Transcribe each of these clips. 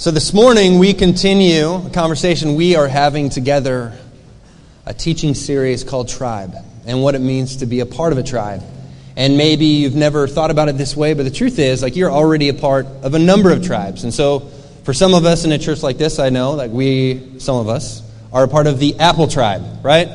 So this morning we continue a conversation we are having together, a teaching series called Tribe, and what it means to be a part of a tribe. And maybe you've never thought about it this way, but the truth is, like, you're already a part of a number of tribes. And so, for some of us in a church like this, I know, like, we, some of us, are a part of the Apple tribe, right?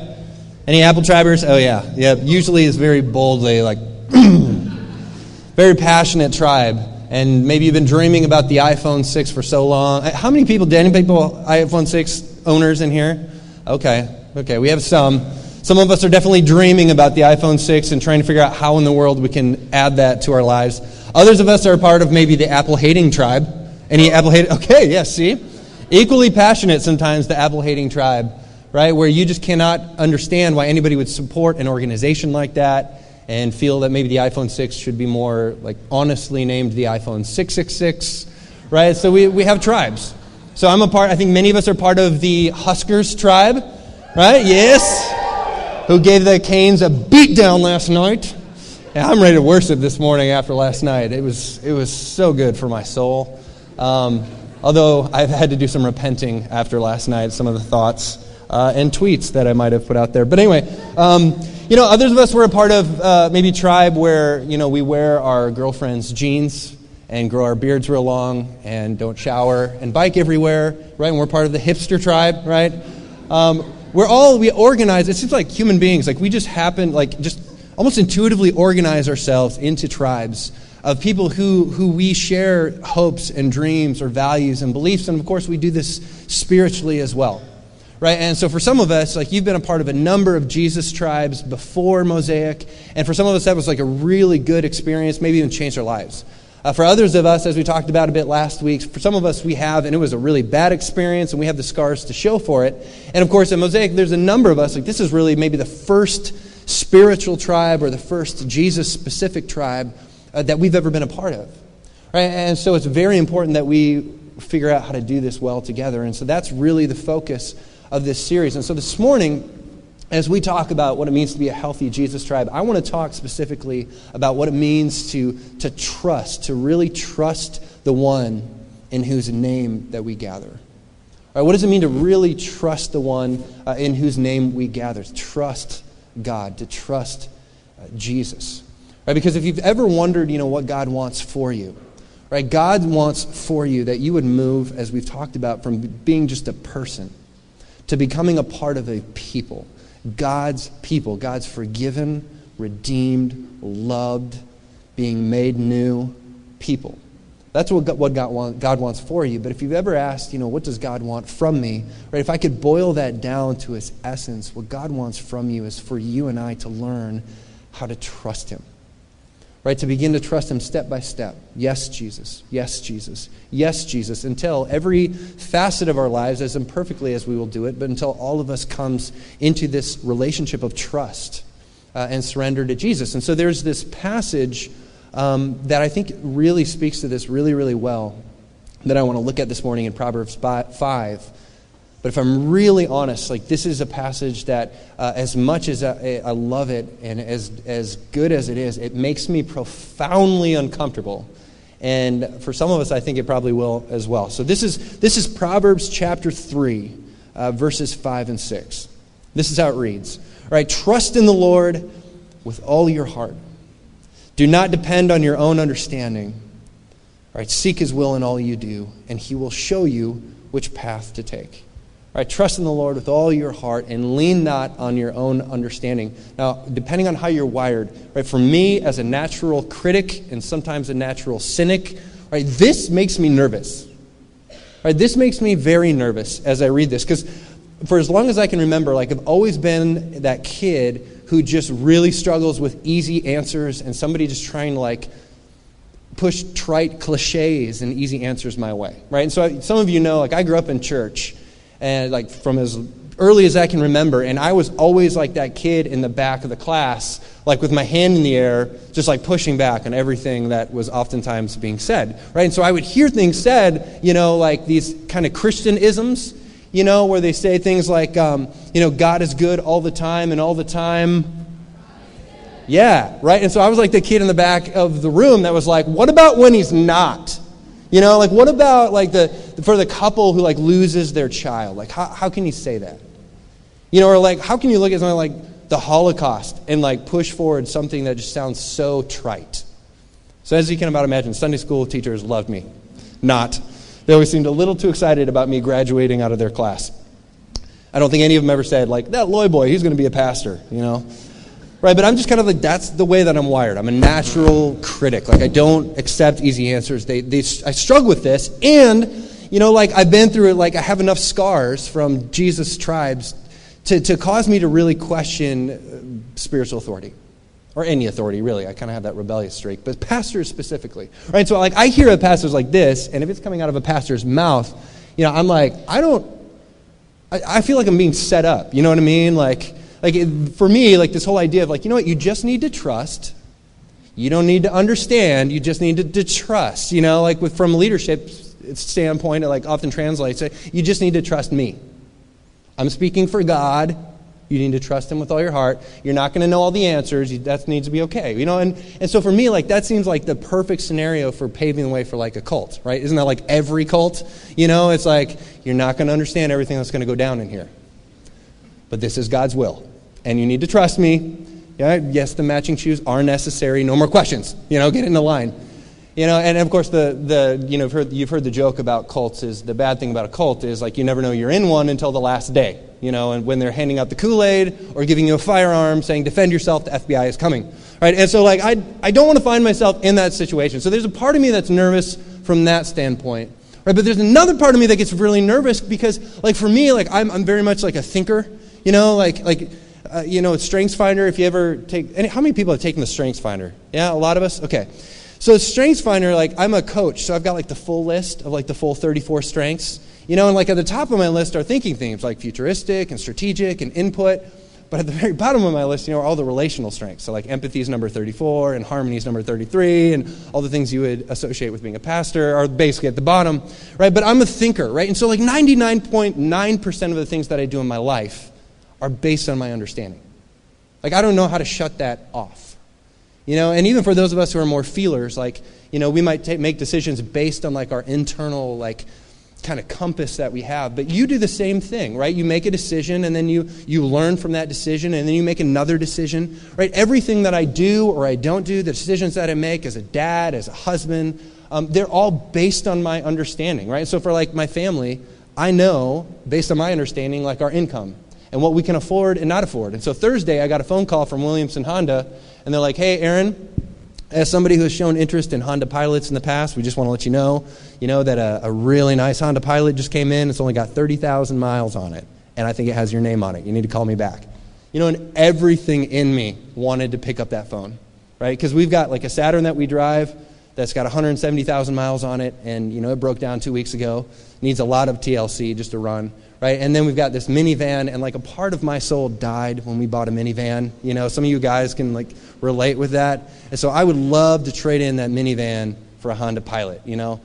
Any Apple tribers? Oh, yeah. Yeah, usually it's very boldly, like, very passionate tribe and maybe you've been dreaming about the iPhone 6 for so long. Uh, how many people, did any people, iPhone 6 owners in here? Okay, okay, we have some. Some of us are definitely dreaming about the iPhone 6 and trying to figure out how in the world we can add that to our lives. Others of us are part of maybe the Apple hating tribe. Any Apple hating? Okay, yes, yeah, see? Equally passionate sometimes, the Apple hating tribe, right? Where you just cannot understand why anybody would support an organization like that and feel that maybe the iPhone 6 should be more like honestly named the iPhone 666, right? So we, we have tribes. So I'm a part, I think many of us are part of the Huskers tribe, right? Yes. Who gave the Canes a beatdown last night. Yeah, I'm ready to worship this morning after last night. It was, it was so good for my soul. Um, although I've had to do some repenting after last night, some of the thoughts uh, and tweets that I might have put out there. But anyway, um, you know, others of us were a part of uh, maybe tribe where, you know, we wear our girlfriend's jeans and grow our beards real long and don't shower and bike everywhere, right? And we're part of the hipster tribe, right? Um, we're all, we organize, it seems like human beings, like we just happen, like just almost intuitively organize ourselves into tribes of people who, who we share hopes and dreams or values and beliefs. And of course, we do this spiritually as well right? And so for some of us, like you've been a part of a number of Jesus tribes before Mosaic, and for some of us, that was like a really good experience, maybe even changed our lives. Uh, for others of us, as we talked about a bit last week, for some of us, we have, and it was a really bad experience, and we have the scars to show for it. And of course, in Mosaic, there's a number of us, like this is really maybe the first spiritual tribe or the first Jesus specific tribe uh, that we've ever been a part of. Right? And so it's very important that we figure out how to do this well together. And so that's really the focus of this series. And so this morning, as we talk about what it means to be a healthy Jesus tribe, I want to talk specifically about what it means to, to trust, to really trust the one in whose name that we gather. All right, what does it mean to really trust the one uh, in whose name we gather? Trust God, to trust uh, Jesus. Right, because if you've ever wondered, you know, what God wants for you, right, God wants for you that you would move, as we've talked about, from being just a person to becoming a part of a people, God's people, God's forgiven, redeemed, loved, being made new people. That's what God, what God, wants for you. But if you've ever asked, you know, what does God want from me? Right? If I could boil that down to its essence, what God wants from you is for you and I to learn how to trust Him right? To begin to trust Him step by step. Yes, Jesus. Yes, Jesus. Yes, Jesus. Until every facet of our lives, as imperfectly as we will do it, but until all of us comes into this relationship of trust uh, and surrender to Jesus. And so there's this passage um, that I think really speaks to this really, really well that I want to look at this morning in Proverbs 5. But if I'm really honest, like this is a passage that, uh, as much as I, I, love it and as, as good as it is, it makes me profoundly uncomfortable. And for some of us, I think it probably will as well. So this is, this is Proverbs chapter 3, uh, verses 5 and 6. This is how it reads. All right, trust in the Lord with all your heart. Do not depend on your own understanding. All right, seek his will in all you do, and he will show you which path to take. Right, trust in the Lord with all your heart and lean not on your own understanding. Now, depending on how you're wired, right, for me as a natural critic and sometimes a natural cynic, right, this makes me nervous. Right, this makes me very nervous as I read this because for as long as I can remember, like I've always been that kid who just really struggles with easy answers and somebody just trying to like push trite cliches and easy answers my way, right? And so I, some of you know, like I grew up in church and like from as early as I can remember. And I was always like that kid in the back of the class, like with my hand in the air, just like pushing back on everything that was oftentimes being said, right? And so I would hear things said, you know, like these kind of Christian isms, you know, where they say things like, um, you know, God is good all the time and all the time. Yeah, right? And so I was like the kid in the back of the room that was like, what about when he's not? You know, like what about like the for the couple who like loses their child, like how, how can you say that? You know, or like how can you look at something like the Holocaust and like push forward something that just sounds so trite? So as you can about imagine, Sunday school teachers loved me. Not. They always seemed a little too excited about me graduating out of their class. I don't think any of them ever said, like, that Loy boy, he's going to be a pastor, you know? Right, but I'm just kind of like, that's the way that I'm wired. I'm a natural critic. Like, I don't accept easy answers. They, they, I struggle with this. And, you know, like, I've been through it, like, I have enough scars from Jesus' tribes to, to cause me to really question uh, spiritual authority or any authority, really. I kind of have that rebellious streak, but pastors specifically. Right? So, like, I hear a pastor's like this, and if it's coming out of a pastor's mouth, you know, I'm like, I don't, I, I feel like I'm being set up. You know what I mean? Like, like for me, like this whole idea of like, you know what, you just need to trust. You don't need to understand, you just need to, to trust. You know, like with, from leadership standpoint, it like often translates it, you just need to trust me. I'm speaking for God. You need to trust him with all your heart. You're not going to know all the answers. That needs to be okay. You know, and, and so for me, like that seems like the perfect scenario for paving the way for like a cult, right? Isn't that like every cult? You know, it's like you're not going to understand everything that's going to go down in here. But this is God's will. And you need to trust me. Yeah, yes, the matching shoes are necessary. No more questions. You know, get in the line. You know, and of course, the, the you know, you've heard, you've heard the joke about cults is the bad thing about a cult is like you never know you're in one until the last day. You know, and when they're handing out the Kool Aid or giving you a firearm saying, defend yourself, the FBI is coming. Right? And so, like, I, I don't want to find myself in that situation. So there's a part of me that's nervous from that standpoint. Right? But there's another part of me that gets really nervous because, like, for me, like, I'm, I'm very much like a thinker. You know, like, like uh, you know, Strengths Finder, if you ever take, any, how many people have taken the Strengths Finder? Yeah, a lot of us? Okay. So Strengths Finder, like I'm a coach, so I've got like the full list of like the full 34 strengths. You know, and like at the top of my list are thinking themes like futuristic and strategic and input. But at the very bottom of my list, you know, are all the relational strengths. So like empathy is number 34 and harmony is number 33 and all the things you would associate with being a pastor are basically at the bottom, right? But I'm a thinker, right? And so like 99.9% of the things that I do in my life are based on my understanding. Like I don't know how to shut that off. You know, and even for those of us who are more feelers, like, you know, we might take, make decisions based on like our internal, like, kind of compass that we have. But you do the same thing, right? You make a decision and then you, you learn from that decision and then you make another decision, right? Everything that I do or I don't do, the decisions that I make as a dad, as a husband, um, they're all based on my understanding, right? So for like my family, I know, based on my understanding, like our income and what we can afford and not afford. And so Thursday, I got a phone call from Williamson Honda and they're like, hey, Aaron, as somebody who has shown interest in Honda pilots in the past, we just want to let you know, you know that a, a really nice Honda pilot just came in. It's only got 30,000 miles on it, and I think it has your name on it. You need to call me back. You know, and everything in me wanted to pick up that phone, right? Because we've got like a Saturn that we drive that's got 170,000 miles on it, and you know it broke down two weeks ago. Needs a lot of TLC just to run right? And then we've got this minivan, and like a part of my soul died when we bought a minivan. You know, some of you guys can like relate with that. And so I would love to trade in that minivan for a Honda Pilot, you know.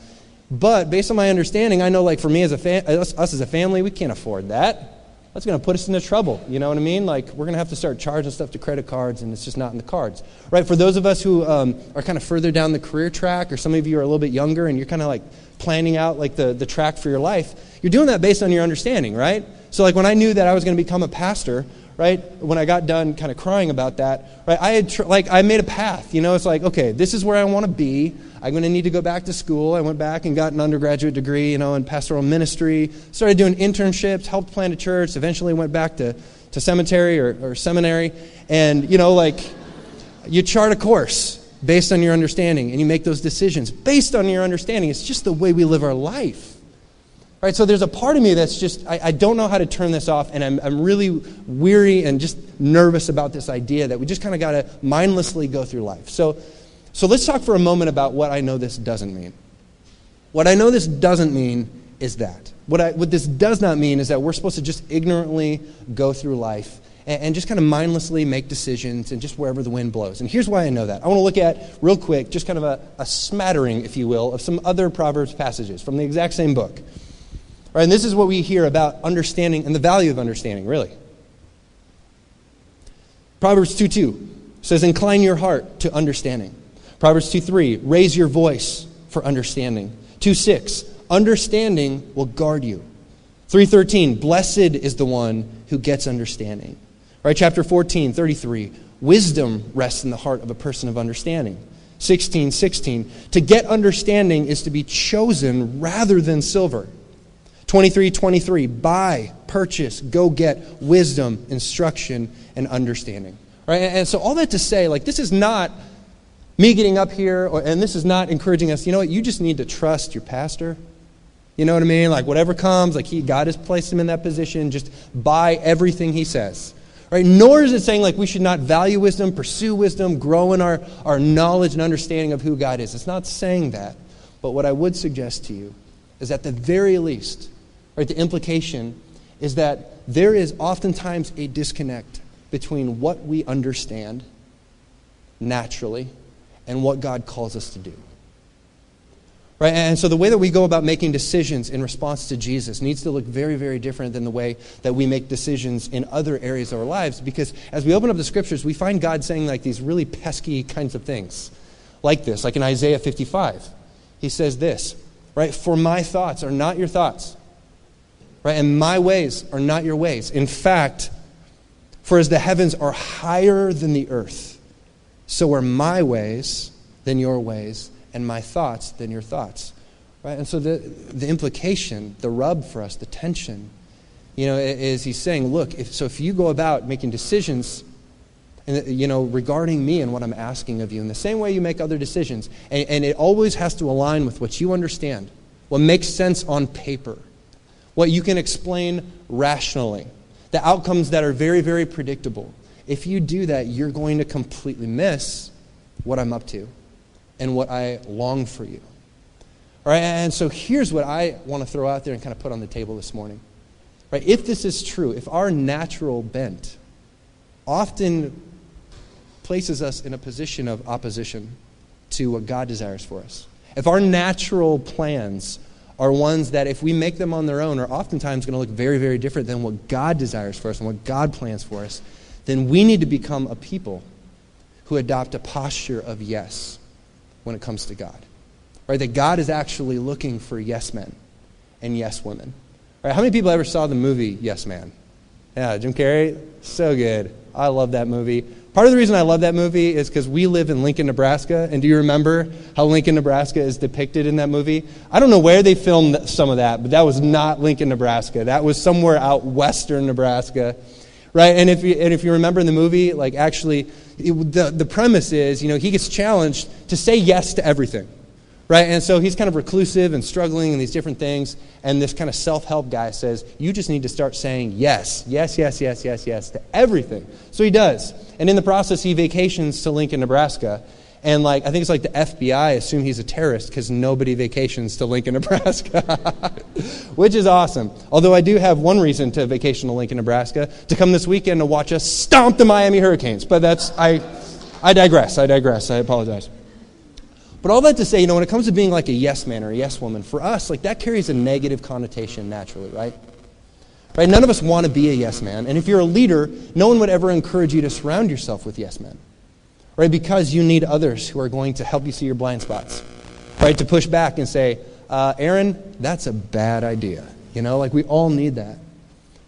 But based on my understanding, I know like for me as a fa- us, us as a family, we can't afford that. That's going to put us into trouble. You know what I mean? Like, we're going to have to start charging stuff to credit cards, and it's just not in the cards. Right? For those of us who um, are kind of further down the career track, or some of you are a little bit younger and you're kind of like planning out like the, the track for your life, you're doing that based on your understanding, right? So, like, when I knew that I was going to become a pastor, right? When I got done kind of crying about that, right? I had, tr- like, I made a path. You know, it's like, okay, this is where I want to be. I'm going to need to go back to school. I went back and got an undergraduate degree, you know, in pastoral ministry. Started doing internships, helped plant a church. Eventually went back to, to cemetery or, or seminary. And, you know, like, you chart a course based on your understanding and you make those decisions based on your understanding. It's just the way we live our life. Right, so there's a part of me that's just, I, I don't know how to turn this off, and I'm, I'm really weary and just nervous about this idea that we just kind of got to mindlessly go through life. So, so let's talk for a moment about what I know this doesn't mean. What I know this doesn't mean is that. What, I, what this does not mean is that we're supposed to just ignorantly go through life and, and just kind of mindlessly make decisions and just wherever the wind blows. And here's why I know that. I want to look at, real quick, just kind of a, a smattering, if you will, of some other Proverbs passages from the exact same book. Right, and this is what we hear about understanding and the value of understanding, really. Proverbs 2 2 says, Incline your heart to understanding. Proverbs 2 3, raise your voice for understanding. 2 6, Understanding will guard you. 313, blessed is the one who gets understanding. Right, chapter 14, 33, wisdom rests in the heart of a person of understanding. 16, 16, to get understanding is to be chosen rather than silver. 23, 23, buy, purchase, go get wisdom, instruction, and understanding. Right, and so all that to say, like, this is not me getting up here, or, and this is not encouraging us, you know what, you just need to trust your pastor you know what I mean? Like whatever comes, like he, God has placed him in that position. Just buy everything he says. Right? Nor is it saying like we should not value wisdom, pursue wisdom, grow in our, our knowledge and understanding of who God is. It's not saying that. But what I would suggest to you is at the very least, right, the implication is that there is oftentimes a disconnect between what we understand naturally and what God calls us to do. Right? And so the way that we go about making decisions in response to Jesus needs to look very, very different than the way that we make decisions in other areas of our lives. Because as we open up the scriptures, we find God saying like these really pesky kinds of things. Like this, like in Isaiah 55. He says this, right? For my thoughts are not your thoughts. Right? And my ways are not your ways. In fact, for as the heavens are higher than the earth, so are my ways than your ways and my thoughts than your thoughts. Right? And so the, the implication, the rub for us, the tension, you know, is he's saying, look, if, so if you go about making decisions, and, you know, regarding me and what I'm asking of you, in the same way you make other decisions, and, and it always has to align with what you understand, what makes sense on paper, what you can explain rationally, the outcomes that are very, very predictable. If you do that, you're going to completely miss what I'm up to and what I long for you. All right, and so here's what I want to throw out there and kind of put on the table this morning. Right, if this is true, if our natural bent often places us in a position of opposition to what God desires for us, if our natural plans are ones that, if we make them on their own, are oftentimes going to look very, very different than what God desires for us and what God plans for us, then we need to become a people who adopt a posture of yes when it comes to God. Right? That God is actually looking for yes men and yes women. Right? How many people ever saw the movie Yes Man? Yeah, Jim Carrey, so good. I love that movie. Part of the reason I love that movie is because we live in Lincoln, Nebraska. And do you remember how Lincoln, Nebraska is depicted in that movie? I don't know where they filmed some of that, but that was not Lincoln, Nebraska. That was somewhere out western Nebraska. Right? And if you, and if you remember in the movie, like actually, it, the, the premise is, you know, he gets challenged to say yes to everything. Right? And so he's kind of reclusive and struggling in these different things. And this kind of self help guy says, You just need to start saying yes, yes, yes, yes, yes, yes to everything. So he does. And in the process, he vacations to Lincoln, Nebraska. And like I think it's like the FBI assume he's a terrorist because nobody vacations to Lincoln, Nebraska, which is awesome. Although I do have one reason to vacation to Lincoln, Nebraska, to come this weekend to watch us stomp the Miami Hurricanes. But that's I, I digress. I digress. I apologize. But all that to say, you know, when it comes to being like a yes man or a yes woman, for us, like that carries a negative connotation naturally, right? Right? None of us want to be a yes man. And if you're a leader, no one would ever encourage you to surround yourself with yes men right? Because you need others who are going to help you see your blind spots, right? To push back and say, uh, Aaron, that's a bad idea. You know, like we all need that,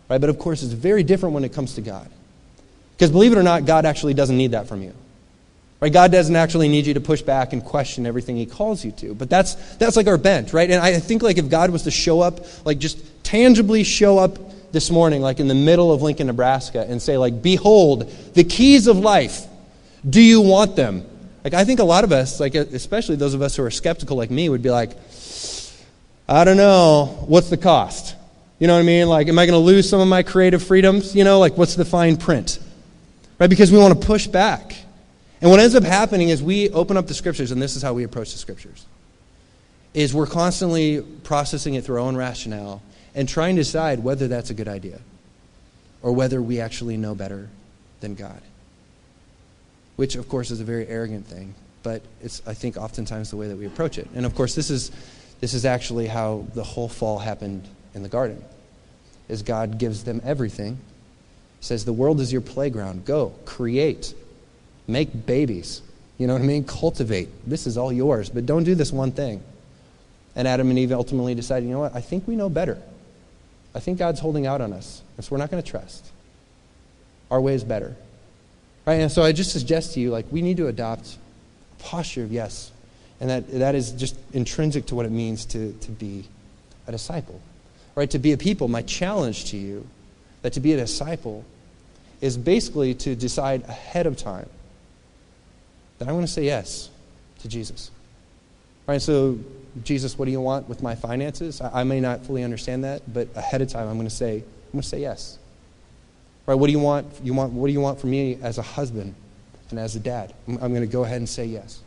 right? But of course, it's very different when it comes to God. Because believe it or not, God actually doesn't need that from you. Right? God doesn't actually need you to push back and question everything He calls you to. But that's, that's like our bent, right? And I think like if God was to show up, like just tangibly show up this morning, like in the middle of Lincoln, Nebraska, and say, like, behold, the keys of life do you want them? Like, I think a lot of us, like, especially those of us who are skeptical like me, would be like, I don't know, what's the cost? You know what I mean? Like, am I going to lose some of my creative freedoms? You know, like, what's the fine print? Right? Because we want to push back. And what ends up happening is we open up the scriptures, and this is how we approach the scriptures, is we're constantly processing it through our own rationale and trying to decide whether that's a good idea or whether we actually know better than God which of course is a very arrogant thing, but it's, I think, oftentimes the way that we approach it. And of course, this is, this is actually how the whole fall happened in the garden, is God gives them everything, says, the world is your playground. Go, create, make babies. You know what I mean? Cultivate. This is all yours, but don't do this one thing. And Adam and Eve ultimately decided, you know what? I think we know better. I think God's holding out on us. And so we're not going to trust. Our way is better. Right? And so I just suggest to you, like, we need to adopt a posture of yes. And that, that is just intrinsic to what it means to, to be a disciple. Right? To be a people. My challenge to you that to be a disciple is basically to decide ahead of time that I'm going to say yes to Jesus. Right? So, Jesus, what do you want with my finances? I, I may not fully understand that, but ahead of time, I'm going to say, I'm going to say yes. Right? What do you want? You want? What do you want from me as a husband and as a dad? I'm, I'm going to go ahead and say yes.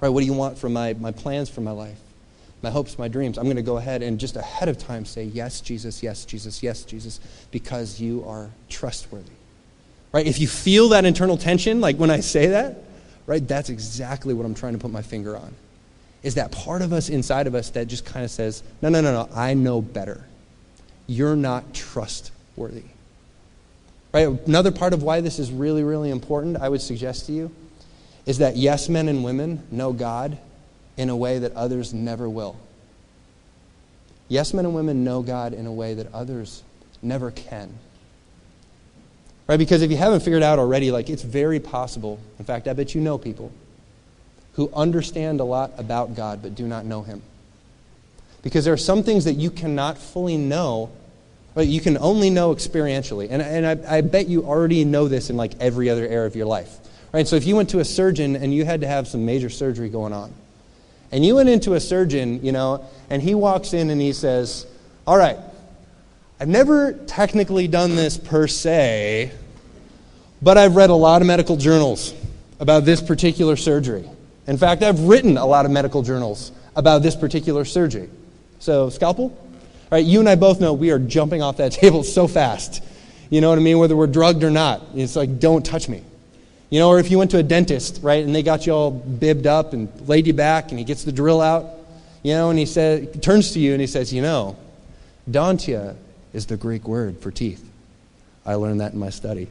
Right? What do you want from my, my plans for my life? My hopes, my dreams. I'm going to go ahead and just ahead of time say, Yes, Jesus, yes, Jesus, yes, Jesus, because you are trustworthy. Right? If you feel that internal tension, like when I say that, right, that's exactly what I'm trying to put my finger on. Is that part of us inside of us that just kind of says, No, no, no, no, I know better. You're not trustworthy. Right? Another part of why this is really, really important, I would suggest to you, is that yes men and women know God in a way that others never will. Yes men and women know God in a way that others never can. Right? Because if you haven't figured out already, like it's very possible, in fact, I bet you know people who understand a lot about God but do not know Him. Because there are some things that you cannot fully know but you can only know experientially. And, and I, I bet you already know this in like every other area of your life. Right? So if you went to a surgeon and you had to have some major surgery going on, and you went into a surgeon, you know, and he walks in and he says, All right, I've never technically done this per se, but I've read a lot of medical journals about this particular surgery. In fact, I've written a lot of medical journals about this particular surgery. So, scalpel? Right? You and I both know we are jumping off that table so fast. You know what I mean? Whether we're drugged or not. It's like, don't touch me. You know, or if you went to a dentist, right, and they got you all bibbed up and laid you back, and he gets the drill out, you know, and he says, turns to you and he says, you know, Dantia is the Greek word for teeth. I learned that in my study.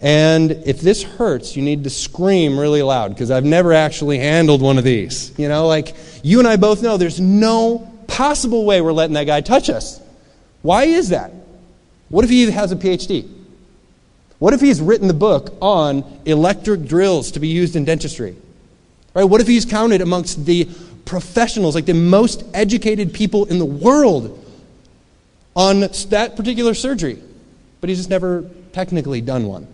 And if this hurts, you need to scream really loud because I've never actually handled one of these. You know, like you and I both know there's no possible way we're letting that guy touch us. Why is that? What if he has a PhD? What if he's written the book on electric drills to be used in dentistry? Right? What if he's counted amongst the professionals, like the most educated people in the world on that particular surgery? But he's just never technically done one.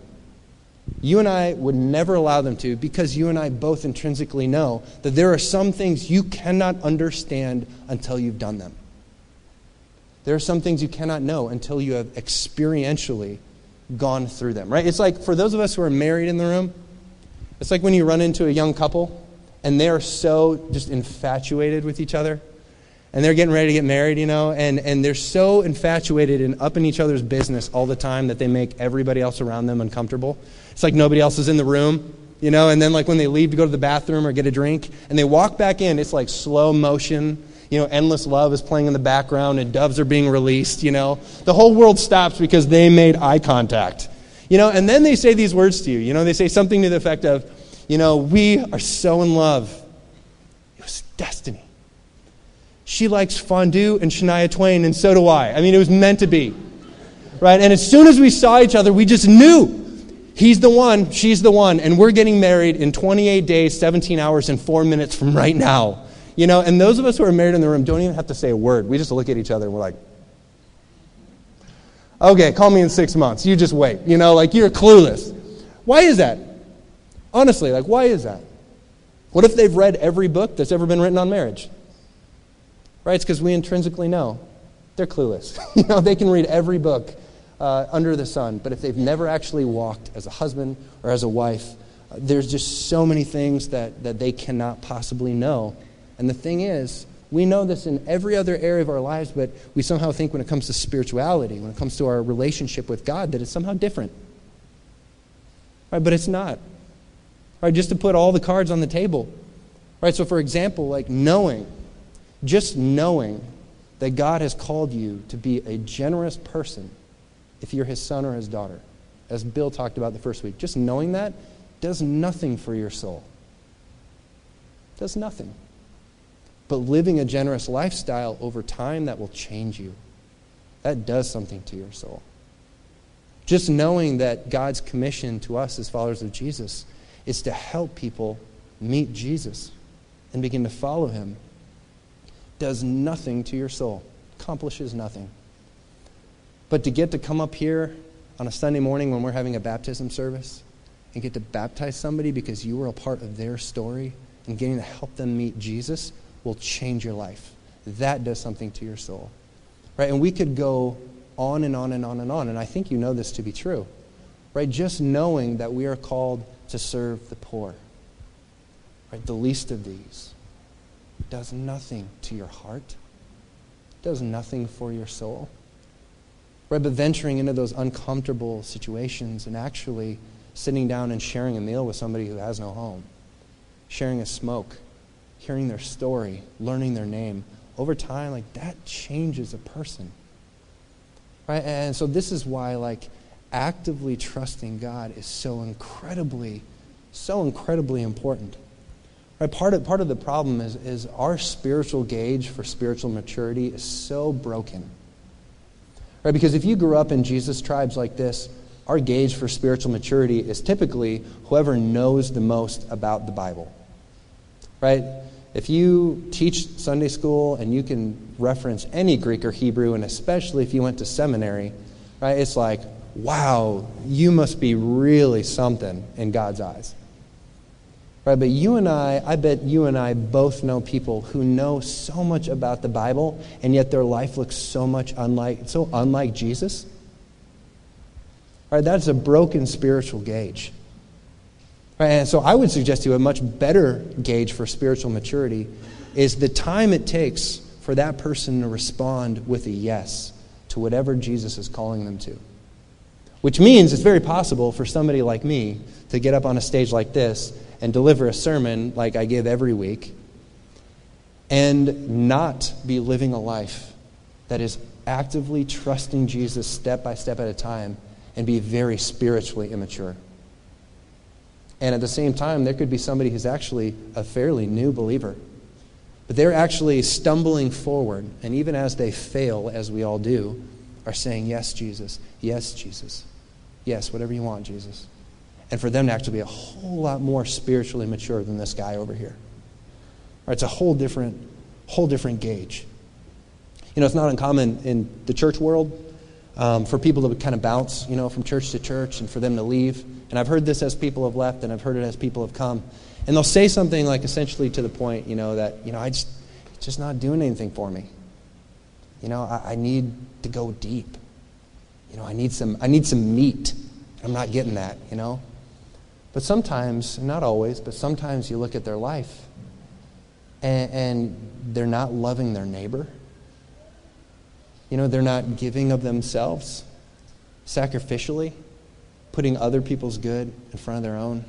You and I would never allow them to because you and I both intrinsically know that there are some things you cannot understand until you've done them. There are some things you cannot know until you have experientially gone through them, right? It's like for those of us who are married in the room, it's like when you run into a young couple and they are so just infatuated with each other and they're getting ready to get married, you know, and, and they're so infatuated and up in each other's business all the time that they make everybody else around them uncomfortable. It's like nobody else is in the room, you know, and then like when they leave to go to the bathroom or get a drink and they walk back in, it's like slow motion. You know, endless love is playing in the background and doves are being released, you know. The whole world stops because they made eye contact. You know, and then they say these words to you. You know, they say something to the effect of, you know, we are so in love. It was destiny. She likes fondue and Shania Twain, and so do I. I mean, it was meant to be. Right? And as soon as we saw each other, we just knew he's the one, she's the one, and we're getting married in 28 days, 17 hours, and four minutes from right now. You know, and those of us who are married in the room don't even have to say a word. We just look at each other and we're like, okay, call me in six months. You just wait. You know, like you're clueless. Why is that? Honestly, like, why is that? What if they've read every book that's ever been written on marriage? Right? It's because we intrinsically know they're clueless. you know, they can read every book uh, under the sun, but if they've never actually walked as a husband or as a wife, uh, there's just so many things that, that they cannot possibly know. And the thing is, we know this in every other area of our lives, but we somehow think when it comes to spirituality, when it comes to our relationship with God, that it's somehow different. Right? But it's not. Right? Just to put all the cards on the table. Right? So, for example, like knowing just knowing that God has called you to be a generous person if you're his son or his daughter, as Bill talked about the first week, just knowing that does nothing for your soul. Does nothing. But living a generous lifestyle over time, that will change you. That does something to your soul. Just knowing that God's commission to us as followers of Jesus is to help people meet Jesus and begin to follow him does nothing to your soul, accomplishes nothing. But to get to come up here on a Sunday morning when we're having a baptism service and get to baptize somebody because you were a part of their story and getting to help them meet Jesus will change your life. That does something to your soul. Right? And we could go on and on and on and on. And I think you know this to be true. Right? Just knowing that we are called to serve the poor. Right? The least of these does nothing to your heart. Does nothing for your soul. Right? But venturing into those uncomfortable situations and actually sitting down and sharing a meal with somebody who has no home, sharing a smoke, hearing their story, learning their name, over time, like that changes a person. Right? And so this is why like actively trusting God is so incredibly, so incredibly important. Right? Part of, part of the problem is, is our spiritual gauge for spiritual maturity is so broken. Right? Because if you grew up in Jesus tribes like this, our gauge for spiritual maturity is typically whoever knows the most about the Bible. Right? If you teach Sunday school and you can reference any Greek or Hebrew, and especially if you went to seminary, right, it's like, wow, you must be really something in God's eyes. Right, but you and I, I bet you and I both know people who know so much about the Bible, and yet their life looks so much unlike, so unlike Jesus. Right, that's a broken spiritual gauge. Right? And so I would suggest to you a much better gauge for spiritual maturity is the time it takes for that person to respond with a yes to whatever Jesus is calling them to. Which means it's very possible for somebody like me to get up on a stage like this and deliver a sermon like I give every week and not be living a life that is actively trusting Jesus step by step at a time and be very spiritually immature. And at the same time, there could be somebody who's actually a fairly new believer. But they're actually stumbling forward. And even as they fail, as we all do, are saying, Yes, Jesus. Yes, Jesus. Yes, whatever you want, Jesus. And for them to actually be a whole lot more spiritually mature than this guy over here. Right, it's a whole different, whole different gauge. You know, it's not uncommon in the church world um, for people to kind of bounce, you know, from church to church and for them to leave. And I've heard this as people have left and I've heard it as people have come. And they'll say something like essentially to the point, you know, that, you know, I just, it's just not doing anything for me. You know, I, I need to go deep. You know, I need some, I need some meat. I'm not getting that, you know. But sometimes, not always, but sometimes you look at their life and, and they're not loving their neighbor you know, they're not giving of themselves sacrificially, putting other people's good in front of their own.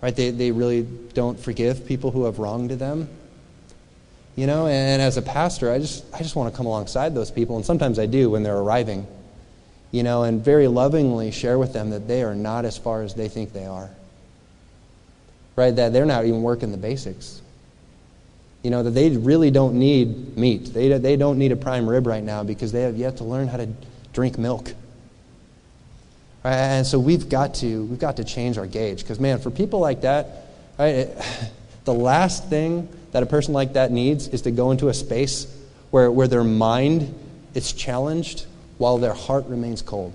Right? They, they really don't forgive people who have wronged them. You know, and as a pastor, I just, I just want to come alongside those people, and sometimes I do when they're arriving, you know, and very lovingly share with them that they are not as far as they think they are. Right? That they're not even working the basics. You know, that they really don't need meat. They, they don't need a prime rib right now because they have yet to learn how to drink milk. Right? And so we've got to, we've got to change our gauge. Because, man, for people like that, right, it, the last thing that a person like that needs is to go into a space where, where their mind is challenged while their heart remains cold.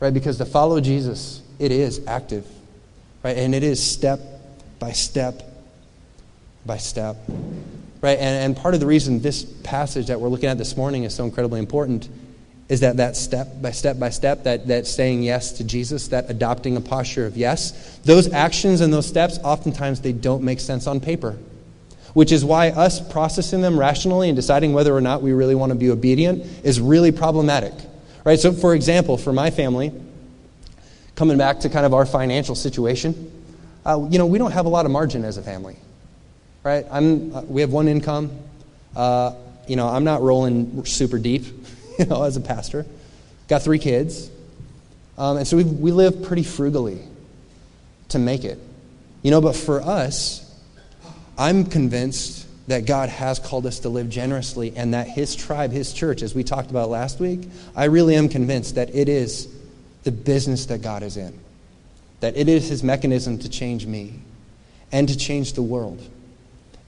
Right? Because to follow Jesus, it is active. Right? And it is step by step by step. Right? And, and part of the reason this passage that we're looking at this morning is so incredibly important is that that step by step by step, that, that saying yes to Jesus, that adopting a posture of yes, those actions and those steps, oftentimes they don't make sense on paper. Which is why us processing them rationally and deciding whether or not we really want to be obedient is really problematic. Right? So, for example, for my family, coming back to kind of our financial situation, uh, you know, we don't have a lot of margin as a family right? I'm, uh, we have one income. Uh, you know, I'm not rolling super deep, you know, as a pastor. Got three kids. Um, and so we we live pretty frugally to make it. You know, but for us, I'm convinced that God has called us to live generously and that His tribe, His church, as we talked about last week, I really am convinced that it is the business that God is in, that it is His mechanism to change me and to change the world.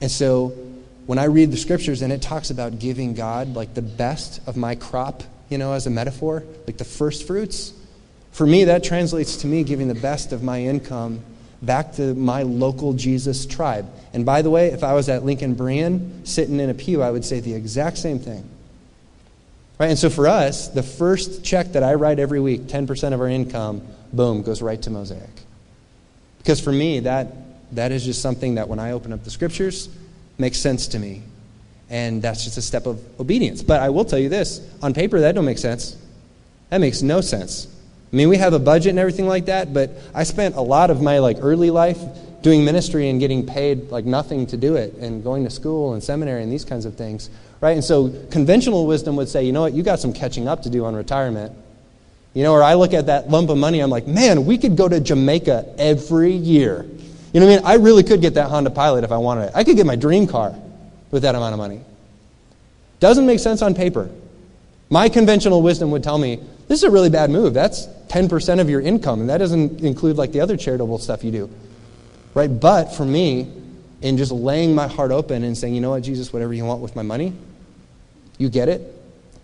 And so when I read the scriptures and it talks about giving God like the best of my crop, you know, as a metaphor, like the first fruits, for me, that translates to me giving the best of my income back to my local Jesus tribe. And by the way, if I was at Lincoln Berean sitting in a pew, I would say the exact same thing. Right? And so for us, the first check that I write every week, 10% of our income, boom, goes right to Mosaic. Because for me, that, that is just something that when I open up the scriptures, makes sense to me. And that's just a step of obedience. But I will tell you this on paper, that don't make sense. That makes no sense. I mean, we have a budget and everything like that, but I spent a lot of my like early life doing ministry and getting paid like nothing to do it and going to school and seminary and these kinds of things, right? And so conventional wisdom would say, you know what, you got some catching up to do on retirement. You know, or I look at that lump of money, I'm like, man, we could go to Jamaica every year. You know what I mean? I really could get that Honda Pilot if I wanted it. I could get my dream car with that amount of money. Doesn't make sense on paper. My conventional wisdom would tell me this is a really bad move. That's 10% of your income, and that doesn't include like the other charitable stuff you do. Right? But for me, in just laying my heart open and saying, you know what, Jesus, whatever you want with my money, you get it.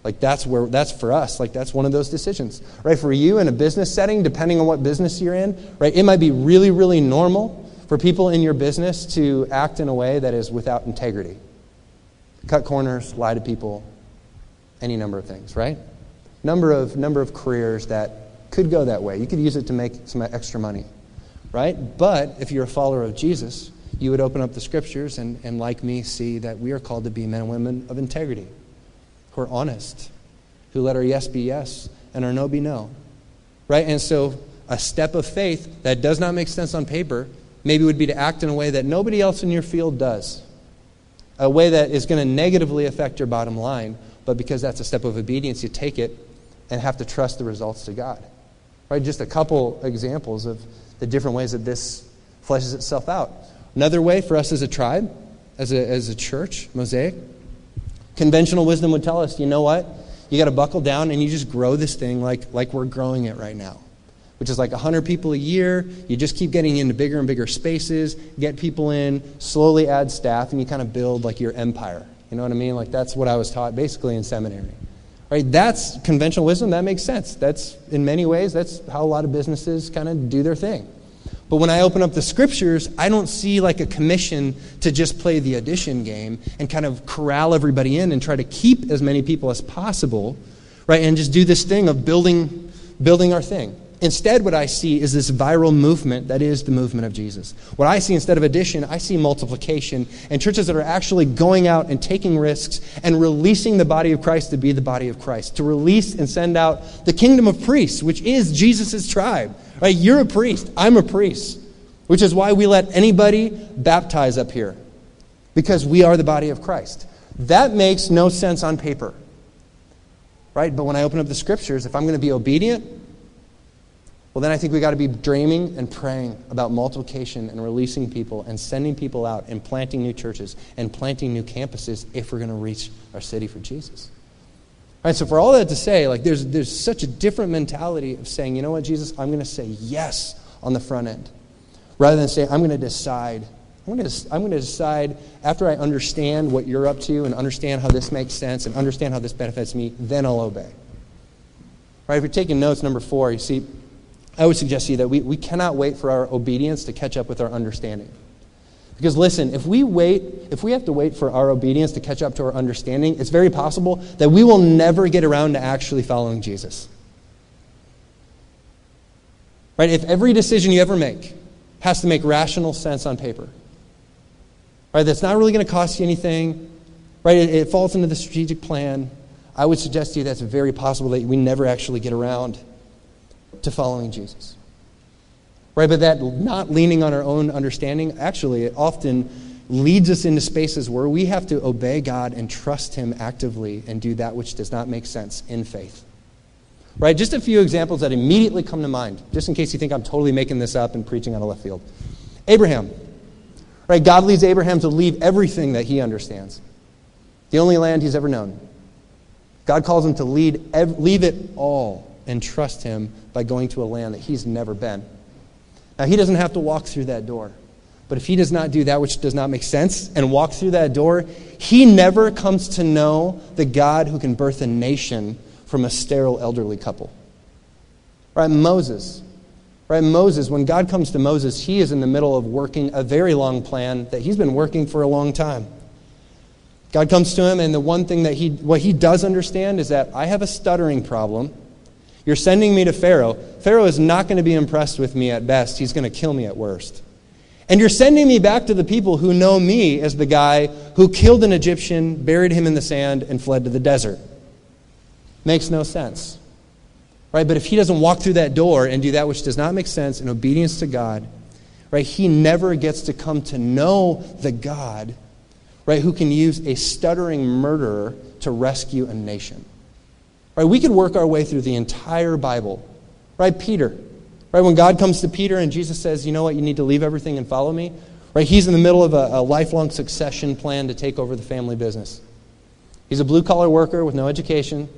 Like that's where that's for us. Like that's one of those decisions. Right? For you in a business setting, depending on what business you're in, right? It might be really, really normal for people in your business to act in a way that is without integrity. Cut corners, lie to people, any number of things, right? Number of number of careers that could go that way. You could use it to make some extra money, right? But if you're a follower of Jesus, you would open up the scriptures and, and like me, see that we are called to be men and women of integrity, who are honest, who let our yes be yes and our no be no, right? And so a step of faith that does not make sense on paper maybe would be to act in a way that nobody else in your field does, a way that is going to negatively affect your bottom line, but because that's a step of obedience, you take it and have to trust the results to God. Right? Just a couple examples of the different ways that this fleshes itself out. Another way for us as a tribe, as a, as a church, Mosaic, conventional wisdom would tell us, you know what? You got to buckle down and you just grow this thing like, like we're growing it right now, which is like 100 people a year. You just keep getting into bigger and bigger spaces, get people in, slowly add staff, and you kind of build like your empire. You know what I mean? Like that's what I was taught basically in seminary. Right? That's conventional wisdom. That makes sense. That's, in many ways, that's how a lot of businesses kind of do their thing. But when I open up the scriptures, I don't see like a commission to just play the addition game and kind of corral everybody in and try to keep as many people as possible, right? And just do this thing of building, building our thing. Instead, what I see is this viral movement that is the movement of Jesus. What I see instead of addition, I see multiplication and churches that are actually going out and taking risks and releasing the body of Christ to be the body of Christ, to release and send out the kingdom of priests, which is Jesus' tribe. Right? You're a priest, I'm a priest, which is why we let anybody baptize up here, because we are the body of Christ. That makes no sense on paper. Right? But when I open up the scriptures, if I'm going to be obedient, well, then I think we got to be dreaming and praying about multiplication and releasing people and sending people out and planting new churches and planting new campuses if we're going to reach our city for Jesus. All right, so for all that to say, like there's, there's such a different mentality of saying, you know what, Jesus, I'm going to say yes on the front end. Rather than say, I'm going to decide. I'm going to, I'm going to decide after I understand what you're up to and understand how this makes sense and understand how this benefits me, then I'll obey. All right, if you're taking notes, number four, you see, I would suggest to you that we, we cannot wait for our obedience to catch up with our understanding. Because listen, if we wait, if we have to wait for our obedience to catch up to our understanding, it's very possible that we will never get around to actually following Jesus. Right? If every decision you ever make has to make rational sense on paper, right? That's not really going to cost you anything, right? It, it falls into the strategic plan. I would suggest to you that's very possible that we never actually get around to following Jesus. Right? But that not leaning on our own understanding, actually, it often leads us into spaces where we have to obey God and trust Him actively and do that which does not make sense in faith. Right? Just a few examples that immediately come to mind, just in case you think I'm totally making this up and preaching out of left field. Abraham. Right? God leads Abraham to leave everything that he understands, the only land he's ever known. God calls him to lead, leave it all and trust him by going to a land that he's never been. Now, he doesn't have to walk through that door. But if he does not do that which does not make sense and walk through that door, he never comes to know the God who can birth a nation from a sterile elderly couple. Right? Moses. Right? Moses, when God comes to Moses, he is in the middle of working a very long plan that he's been working for a long time. God comes to him, and the one thing that he, what he does understand is that I have a stuttering problem. You're sending me to Pharaoh. Pharaoh is not going to be impressed with me at best, he's going to kill me at worst. And you're sending me back to the people who know me as the guy who killed an Egyptian, buried him in the sand, and fled to the desert. Makes no sense. Right? But if he doesn't walk through that door and do that which does not make sense in obedience to God, right, he never gets to come to know the God, right, who can use a stuttering murderer to rescue a nation. Right? We could work our way through the entire Bible. Right? Peter, Right? When God comes to Peter and Jesus says, you know what, you need to leave everything and follow me, right? He's in the middle of a, a lifelong succession plan to take over the family business. He's a blue collar worker with no education,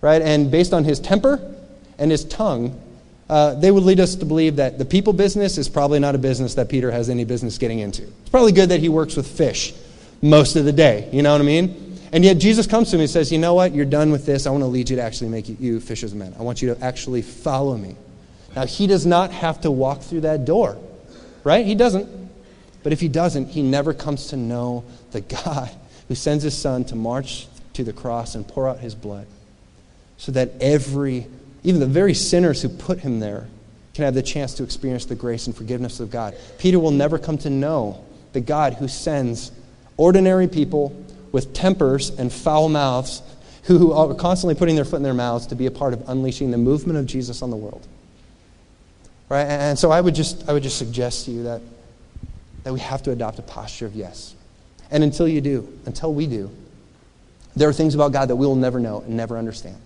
right? And based on his temper and his tongue, uh, they would lead us to believe that the people business is probably not a business that Peter has any business getting into. It's probably good that he works with fish most of the day. You know what I mean? And yet Jesus comes to him and says, You know what? You're done with this. I want to lead you to actually make you fishers of men. I want you to actually follow me. Now, he does not have to walk through that door, right? He doesn't. But if he doesn't, he never comes to know the God who sends his son to march to the cross and pour out his blood so that every, even the very sinners who put him there, can have the chance to experience the grace and forgiveness of God. Peter will never come to know the God who sends ordinary people with tempers and foul mouths who are constantly putting their foot in their mouths to be a part of unleashing the movement of Jesus on the world. Right? And so I would just, I would just suggest to you that, that we have to adopt a posture of yes. And until you do, until we do, there are things about God that we will never know and never understand.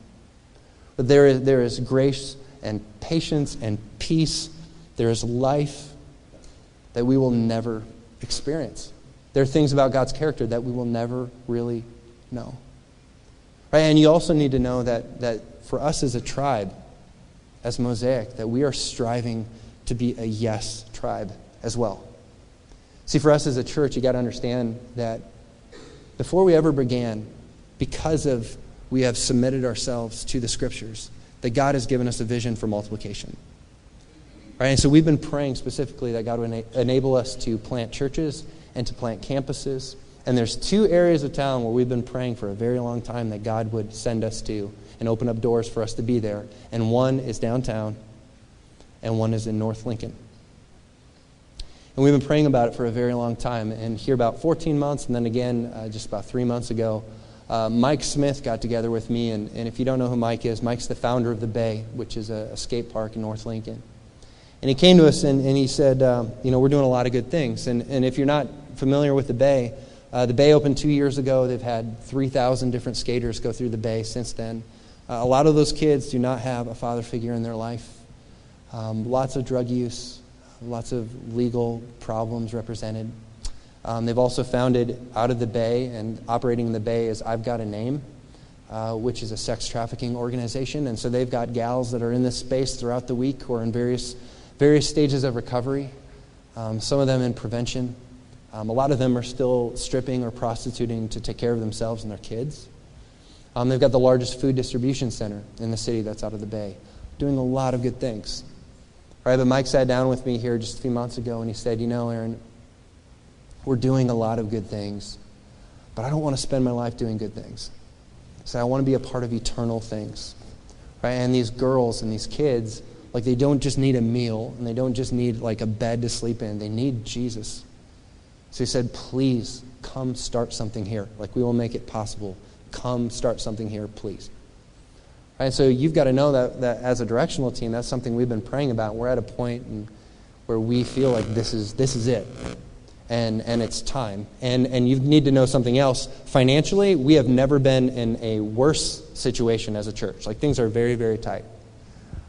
But there is, there is grace and patience and peace. There is life that we will never experience. There are things about God's character that we will never really know. Right? And you also need to know that, that for us as a tribe, as Mosaic that we are striving to be a yes tribe as well. See, for us as a church, you got to understand that before we ever began, because of we have submitted ourselves to the scriptures, that God has given us a vision for multiplication. Right? And so we've been praying specifically that God would enable us to plant churches and to plant campuses. And there's two areas of town where we've been praying for a very long time that God would send us to and open up doors for us to be there. And one is downtown, and one is in North Lincoln. And we've been praying about it for a very long time. And here, about 14 months, and then again, uh, just about three months ago, uh, Mike Smith got together with me. And, and if you don't know who Mike is, Mike's the founder of The Bay, which is a, a skate park in North Lincoln. And he came to us and, and he said, um, You know, we're doing a lot of good things. And, and if you're not familiar with The Bay, uh, the Bay opened two years ago. They've had 3,000 different skaters go through the Bay since then. Uh, a lot of those kids do not have a father figure in their life. Um, lots of drug use, lots of legal problems represented. Um, they've also founded out of the Bay and operating in the Bay is I've Got a Name, uh, which is a sex trafficking organization. And so they've got gals that are in this space throughout the week or in various, various stages of recovery, um, some of them in prevention. Um, a lot of them are still stripping or prostituting to take care of themselves and their kids. Um, they've got the largest food distribution center in the city that's out of the bay, doing a lot of good things. Right, but Mike sat down with me here just a few months ago and he said, You know, Aaron, we're doing a lot of good things, but I don't want to spend my life doing good things. So I want to be a part of eternal things. Right? And these girls and these kids, like they don't just need a meal and they don't just need like a bed to sleep in. They need Jesus. So he said, please come start something here. Like we will make it possible come start something here, please. Right, so you've got to know that, that as a directional team, that's something we've been praying about. We're at a point in, where we feel like this is, this is it. And, and it's time. And, and you need to know something else. Financially, we have never been in a worse situation as a church. Like things are very, very tight.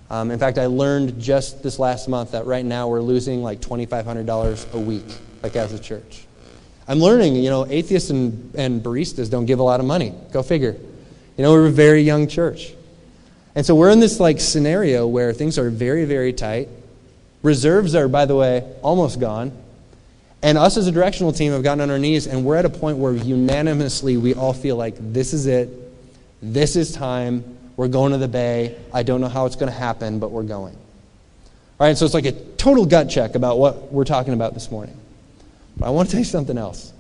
Um, in fact, I learned just this last month that right now we're losing like $2,500 a week like as a church. I'm learning, you know, atheists and, and baristas don't give a lot of money. Go figure. You know, we're a very young church. And so we're in this like scenario where things are very, very tight. Reserves are, by the way, almost gone. And us as a directional team have gotten on our knees, and we're at a point where unanimously we all feel like this is it. This is time. We're going to the bay. I don't know how it's going to happen, but we're going. All right, so it's like a total gut check about what we're talking about this morning. But I want to tell you something else.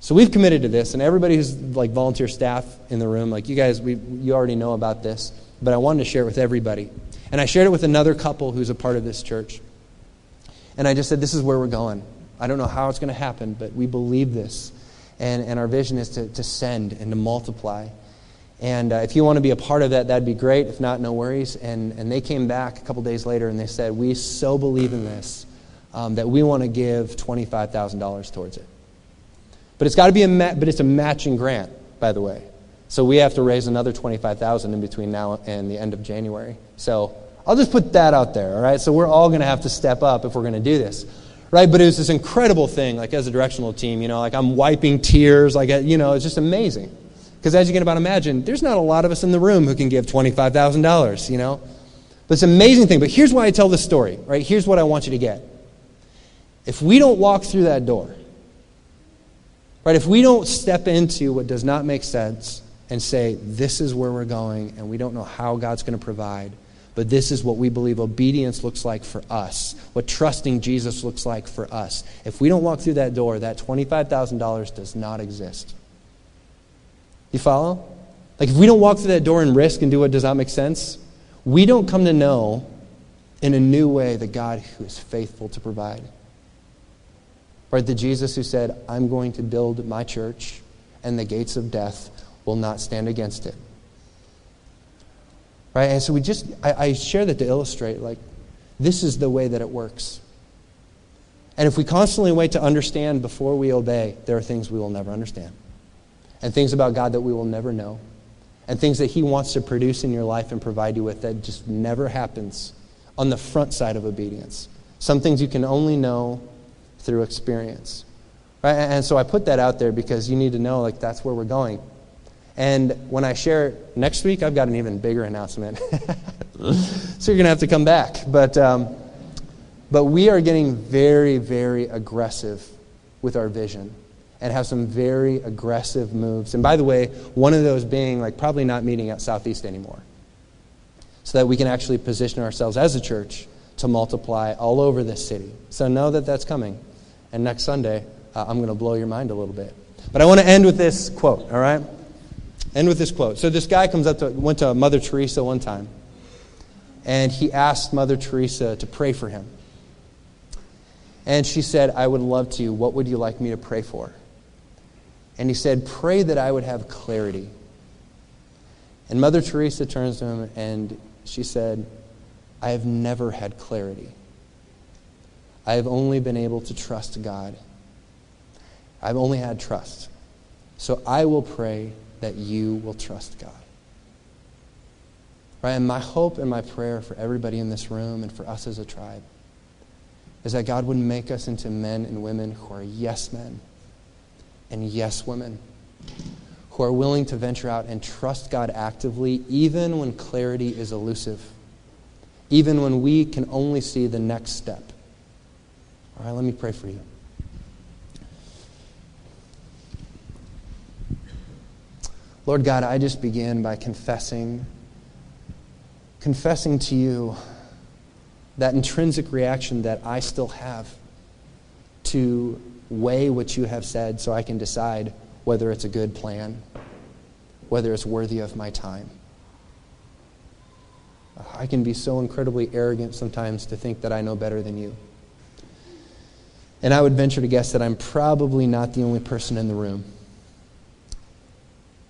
So we've committed to this, and everybody who's like volunteer staff in the room, like you guys, we, you already know about this, but I wanted to share it with everybody. And I shared it with another couple who's a part of this church. And I just said, this is where we're going. I don't know how it's going to happen, but we believe this. And, and our vision is to, to send and to multiply. And uh, if you want to be a part of that, that'd be great. If not, no worries. And, and they came back a couple days later and they said, We so believe in this um, that we want to give $25,000 towards it. But it's got to be a, ma- but it's a matching grant, by the way. So we have to raise another 25000 in between now and the end of January. So I'll just put that out there, all right? So we're all going to have to step up if we're going to do this right? But it was this incredible thing, like as a directional team, you know, like I'm wiping tears, like, you know, it's just amazing. Because as you can about imagine, there's not a lot of us in the room who can give $25,000, you know? But it's an amazing thing. But here's why I tell this story, right? Here's what I want you to get. If we don't walk through that door, right, if we don't step into what does not make sense and say, this is where we're going, and we don't know how God's going to provide, but this is what we believe obedience looks like for us, what trusting Jesus looks like for us. If we don't walk through that door, that $25,000 does not exist. You follow? Like, if we don't walk through that door and risk and do what does not make sense, we don't come to know in a new way the God who is faithful to provide. Right? The Jesus who said, I'm going to build my church, and the gates of death will not stand against it. Right? And so we just, I, I share that to illustrate, like, this is the way that it works. And if we constantly wait to understand before we obey, there are things we will never understand and things about God that we will never know, and things that He wants to produce in your life and provide you with that just never happens on the front side of obedience. Some things you can only know through experience. Right? And so I put that out there because you need to know, like, that's where we're going. And when I share next week, I've got an even bigger announcement. so you're going to have to come back. But, um, but we are getting very, very aggressive with our vision and have some very aggressive moves. And by the way, one of those being like probably not meeting at Southeast anymore. So that we can actually position ourselves as a church to multiply all over this city. So know that that's coming. And next Sunday, uh, I'm going to blow your mind a little bit. But I want to end with this quote, all right? End with this quote. So this guy comes up to, went to Mother Teresa one time, and he asked Mother Teresa to pray for him. And she said, I would love to. What would you like me to pray for? And he said, Pray that I would have clarity. And Mother Teresa turns to him and she said, I have never had clarity. I have only been able to trust God. I've only had trust. So I will pray that you will trust God. Right? And my hope and my prayer for everybody in this room and for us as a tribe is that God would make us into men and women who are yes men and yes women who are willing to venture out and trust God actively, even when clarity is elusive, even when we can only see the next step. All right, let me pray for you. Lord God, I just begin by confessing, confessing to you that intrinsic reaction that I still have to weigh what you have said so I can decide whether it's a good plan, whether it's worthy of my time. I can be so incredibly arrogant sometimes to think that I know better than you. And I would venture to guess that I'm probably not the only person in the room.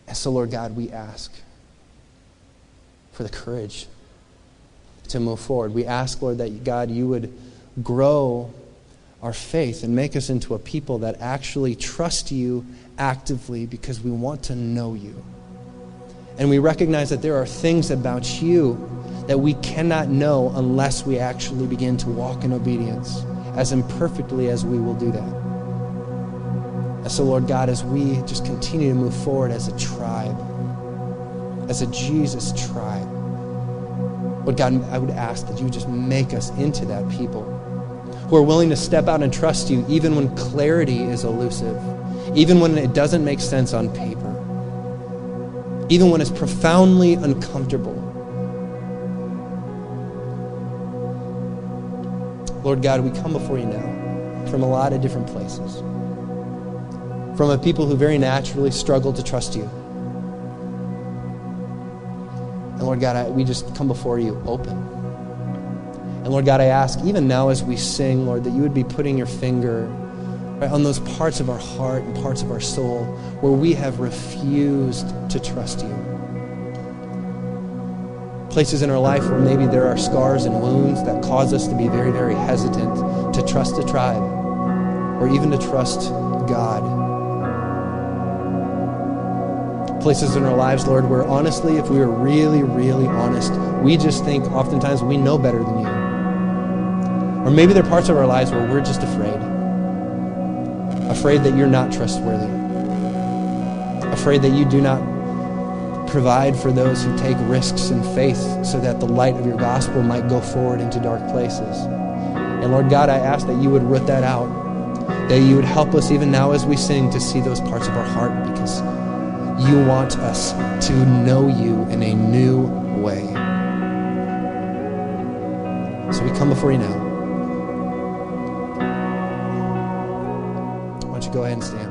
And so, Lord God, we ask for the courage to move forward. We ask, Lord, that God, you would grow our faith and make us into a people that actually trust you actively because we want to know you. And we recognize that there are things about you that we cannot know unless we actually begin to walk in obedience, as imperfectly as we will do that. And so, Lord God, as we just continue to move forward as a tribe, as a Jesus tribe, Lord God, I would ask that you just make us into that people who are willing to step out and trust you even when clarity is elusive, even when it doesn't make sense on paper, even when it's profoundly uncomfortable. Lord God, we come before you now from a lot of different places. From a people who very naturally struggle to trust you. And Lord God, I, we just come before you open. And Lord God, I ask, even now as we sing, Lord, that you would be putting your finger right, on those parts of our heart and parts of our soul where we have refused to trust you places in our life where maybe there are scars and wounds that cause us to be very, very hesitant to trust a tribe or even to trust God. Places in our lives, Lord, where honestly, if we were really, really honest, we just think oftentimes we know better than you. Or maybe there are parts of our lives where we're just afraid. Afraid that you're not trustworthy. Afraid that you do not provide for those who take risks in faith so that the light of your gospel might go forward into dark places. And Lord God, I ask that you would root that out, that you would help us even now as we sing to see those parts of our heart because you want us to know you in a new way. So we come before you now. Why don't you go ahead and stand?